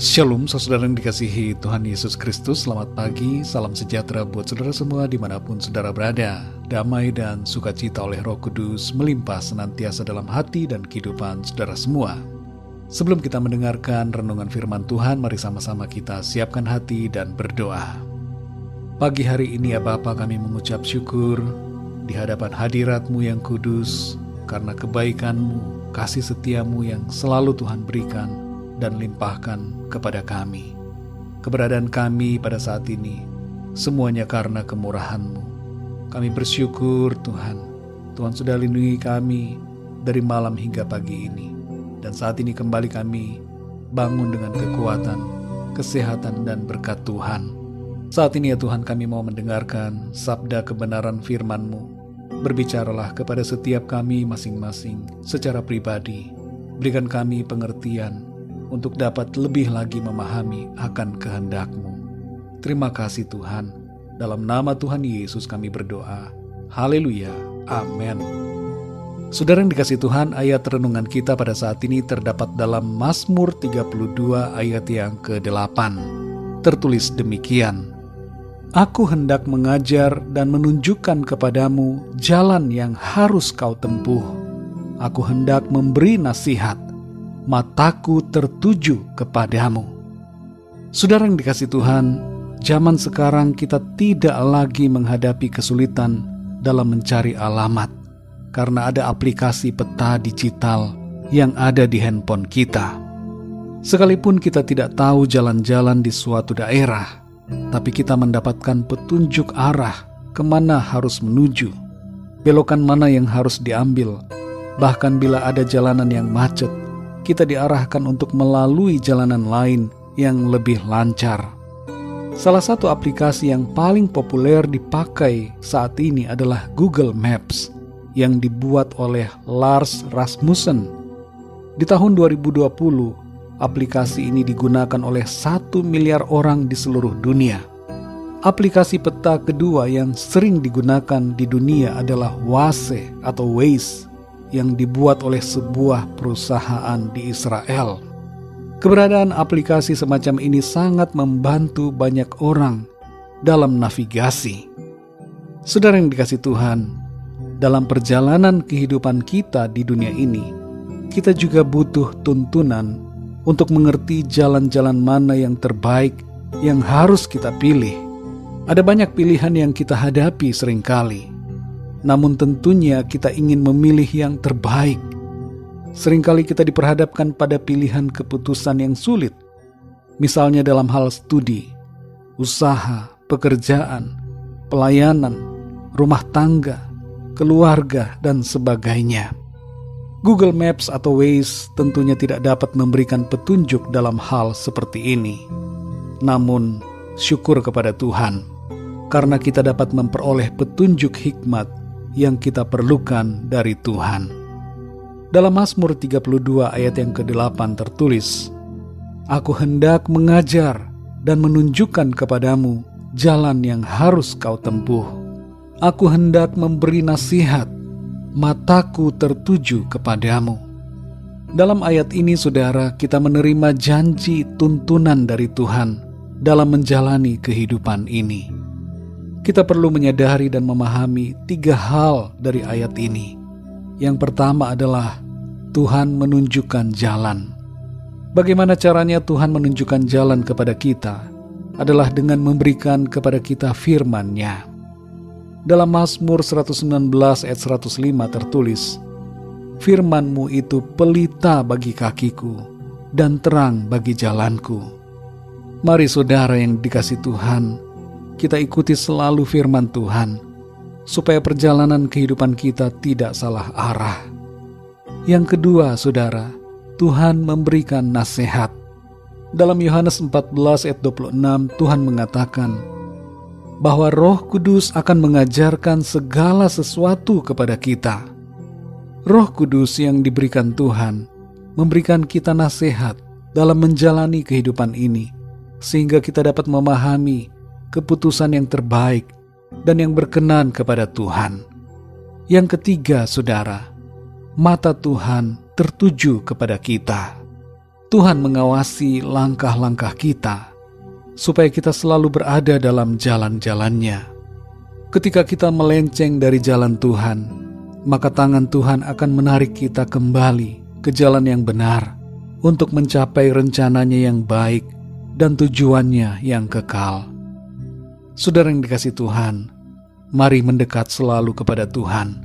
Shalom, saudara yang dikasihi Tuhan Yesus Kristus. Selamat pagi, salam sejahtera buat saudara semua di mana pun saudara berada. Damai dan sukacita oleh roh kudus melimpah senantiasa dalam hati dan kehidupan saudara semua. Sebelum kita mendengarkan renungan firman Tuhan, mari sama-sama kita siapkan hati dan berdoa. Pagi hari ini ya Bapa kami mengucap syukur di hadapan hadiratmu yang kudus, karena kebaikanmu, kasih setiamu yang selalu Tuhan berikan, dan limpahkan kepada kami. Keberadaan kami pada saat ini, semuanya karena kemurahan-Mu. Kami bersyukur Tuhan, Tuhan sudah lindungi kami dari malam hingga pagi ini. Dan saat ini kembali kami bangun dengan kekuatan, kesehatan, dan berkat Tuhan. Saat ini ya Tuhan kami mau mendengarkan sabda kebenaran firman-Mu. Berbicaralah kepada setiap kami masing-masing secara pribadi. Berikan kami pengertian, untuk dapat lebih lagi memahami akan kehendak-Mu. Terima kasih Tuhan. Dalam nama Tuhan Yesus kami berdoa. Haleluya. Amin. Saudara yang dikasih Tuhan, ayat renungan kita pada saat ini terdapat dalam Mazmur 32 ayat yang ke-8. Tertulis demikian. Aku hendak mengajar dan menunjukkan kepadamu jalan yang harus kau tempuh. Aku hendak memberi nasihat mataku tertuju kepadamu. Saudara yang dikasih Tuhan, zaman sekarang kita tidak lagi menghadapi kesulitan dalam mencari alamat karena ada aplikasi peta digital yang ada di handphone kita. Sekalipun kita tidak tahu jalan-jalan di suatu daerah, tapi kita mendapatkan petunjuk arah ke mana harus menuju, belokan mana yang harus diambil, bahkan bila ada jalanan yang macet, kita diarahkan untuk melalui jalanan lain yang lebih lancar. Salah satu aplikasi yang paling populer dipakai saat ini adalah Google Maps yang dibuat oleh Lars Rasmussen. Di tahun 2020, aplikasi ini digunakan oleh satu miliar orang di seluruh dunia. Aplikasi peta kedua yang sering digunakan di dunia adalah Waze atau Waze yang dibuat oleh sebuah perusahaan di Israel. Keberadaan aplikasi semacam ini sangat membantu banyak orang dalam navigasi. Saudara yang dikasih Tuhan, dalam perjalanan kehidupan kita di dunia ini, kita juga butuh tuntunan untuk mengerti jalan-jalan mana yang terbaik yang harus kita pilih. Ada banyak pilihan yang kita hadapi sering kali namun tentunya kita ingin memilih yang terbaik. Seringkali kita diperhadapkan pada pilihan keputusan yang sulit, misalnya dalam hal studi, usaha, pekerjaan, pelayanan, rumah tangga, keluarga, dan sebagainya. Google Maps atau Waze tentunya tidak dapat memberikan petunjuk dalam hal seperti ini. Namun, syukur kepada Tuhan karena kita dapat memperoleh petunjuk hikmat yang kita perlukan dari Tuhan. Dalam Mazmur 32 ayat yang ke-8 tertulis, Aku hendak mengajar dan menunjukkan kepadamu jalan yang harus kau tempuh. Aku hendak memberi nasihat, mataku tertuju kepadamu. Dalam ayat ini saudara kita menerima janji tuntunan dari Tuhan dalam menjalani kehidupan ini kita perlu menyadari dan memahami tiga hal dari ayat ini. Yang pertama adalah Tuhan menunjukkan jalan. Bagaimana caranya Tuhan menunjukkan jalan kepada kita? Adalah dengan memberikan kepada kita firman-Nya. Dalam Mazmur 119 ayat 105 tertulis, Firman-Mu itu pelita bagi kakiku dan terang bagi jalanku. Mari saudara yang dikasih Tuhan, kita ikuti selalu firman Tuhan, supaya perjalanan kehidupan kita tidak salah arah. Yang kedua, saudara, Tuhan memberikan nasihat. Dalam Yohanes 14 ayat 26, Tuhan mengatakan bahwa Roh Kudus akan mengajarkan segala sesuatu kepada kita. Roh Kudus yang diberikan Tuhan memberikan kita nasihat dalam menjalani kehidupan ini, sehingga kita dapat memahami keputusan yang terbaik dan yang berkenan kepada Tuhan. Yang ketiga, saudara, mata Tuhan tertuju kepada kita. Tuhan mengawasi langkah-langkah kita, supaya kita selalu berada dalam jalan-jalannya. Ketika kita melenceng dari jalan Tuhan, maka tangan Tuhan akan menarik kita kembali ke jalan yang benar untuk mencapai rencananya yang baik dan tujuannya yang kekal. Saudara yang dikasih Tuhan, mari mendekat selalu kepada Tuhan.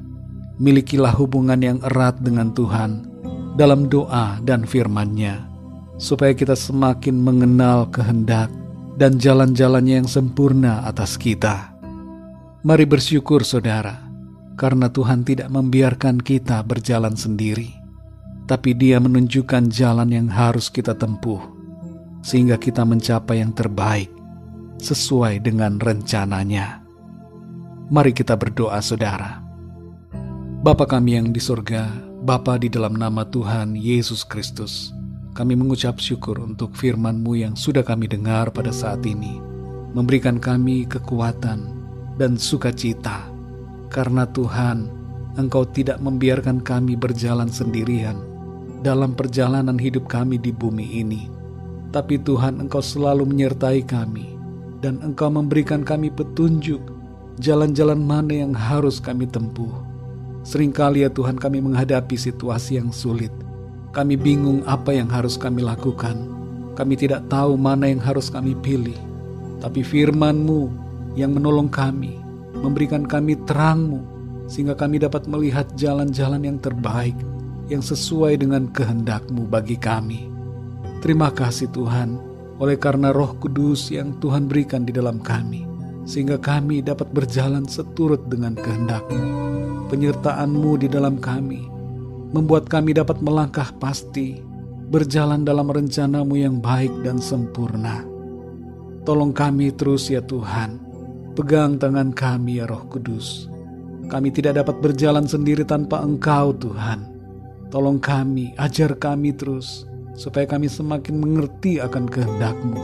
Milikilah hubungan yang erat dengan Tuhan dalam doa dan firman-Nya supaya kita semakin mengenal kehendak dan jalan-jalannya yang sempurna atas kita. Mari bersyukur saudara, karena Tuhan tidak membiarkan kita berjalan sendiri, tapi dia menunjukkan jalan yang harus kita tempuh, sehingga kita mencapai yang terbaik sesuai dengan rencananya. Mari kita berdoa saudara. Bapa kami yang di surga, Bapa di dalam nama Tuhan Yesus Kristus, kami mengucap syukur untuk firman-Mu yang sudah kami dengar pada saat ini, memberikan kami kekuatan dan sukacita, karena Tuhan, Engkau tidak membiarkan kami berjalan sendirian dalam perjalanan hidup kami di bumi ini. Tapi Tuhan, Engkau selalu menyertai kami, dan Engkau memberikan kami petunjuk jalan-jalan mana yang harus kami tempuh. Seringkali ya Tuhan kami menghadapi situasi yang sulit, kami bingung apa yang harus kami lakukan. Kami tidak tahu mana yang harus kami pilih. Tapi firman-Mu yang menolong kami, memberikan kami terang-Mu, sehingga kami dapat melihat jalan-jalan yang terbaik, yang sesuai dengan kehendak-Mu bagi kami. Terima kasih Tuhan, oleh karena roh kudus yang Tuhan berikan di dalam kami, sehingga kami dapat berjalan seturut dengan kehendak-Mu. Penyertaan-Mu di dalam kami, membuat kami dapat melangkah pasti, berjalan dalam rencanamu yang baik dan sempurna. Tolong kami terus ya Tuhan, pegang tangan kami ya Roh Kudus. Kami tidak dapat berjalan sendiri tanpa Engkau Tuhan. Tolong kami, ajar kami terus, supaya kami semakin mengerti akan kehendak-Mu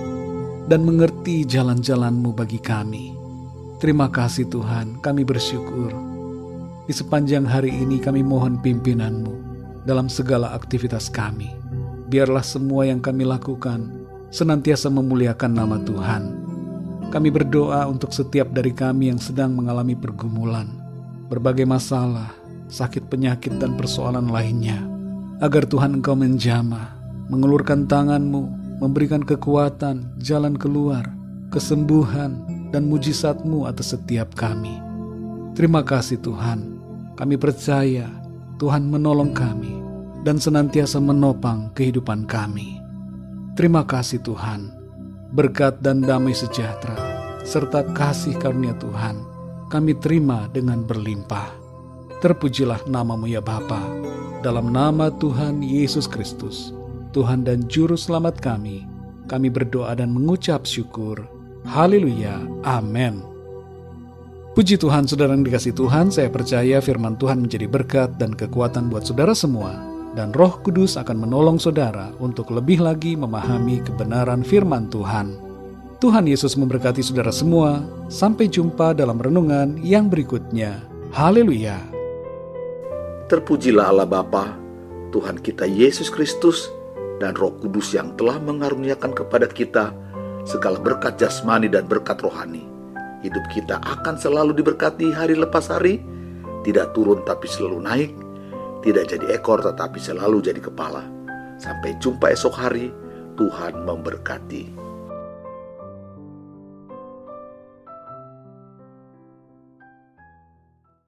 dan mengerti jalan-jalan-Mu bagi kami. Terima kasih Tuhan, kami bersyukur di sepanjang hari ini kami mohon pimpinanmu dalam segala aktivitas kami. Biarlah semua yang kami lakukan senantiasa memuliakan nama Tuhan. Kami berdoa untuk setiap dari kami yang sedang mengalami pergumulan, berbagai masalah, sakit penyakit dan persoalan lainnya. Agar Tuhan Engkau menjamah, mengulurkan tanganmu, memberikan kekuatan, jalan keluar, kesembuhan, dan mujizatmu atas setiap kami. Terima kasih Tuhan, kami percaya Tuhan menolong kami dan senantiasa menopang kehidupan kami. Terima kasih Tuhan, berkat dan damai sejahtera, serta kasih karunia Tuhan, kami terima dengan berlimpah. Terpujilah namamu ya Bapa, dalam nama Tuhan Yesus Kristus, Tuhan dan Juru Selamat kami, kami berdoa dan mengucap syukur. Haleluya, amin. Puji Tuhan, saudara yang dikasih Tuhan, saya percaya firman Tuhan menjadi berkat dan kekuatan buat saudara semua, dan roh kudus akan menolong saudara untuk lebih lagi memahami kebenaran firman Tuhan. Tuhan Yesus memberkati saudara semua, sampai jumpa dalam renungan yang berikutnya. Haleluya. Terpujilah Allah Bapa, Tuhan kita Yesus Kristus, dan roh kudus yang telah mengaruniakan kepada kita segala berkat jasmani dan berkat rohani hidup kita akan selalu diberkati hari lepas hari, tidak turun tapi selalu naik, tidak jadi ekor tetapi selalu jadi kepala. Sampai jumpa esok hari, Tuhan memberkati.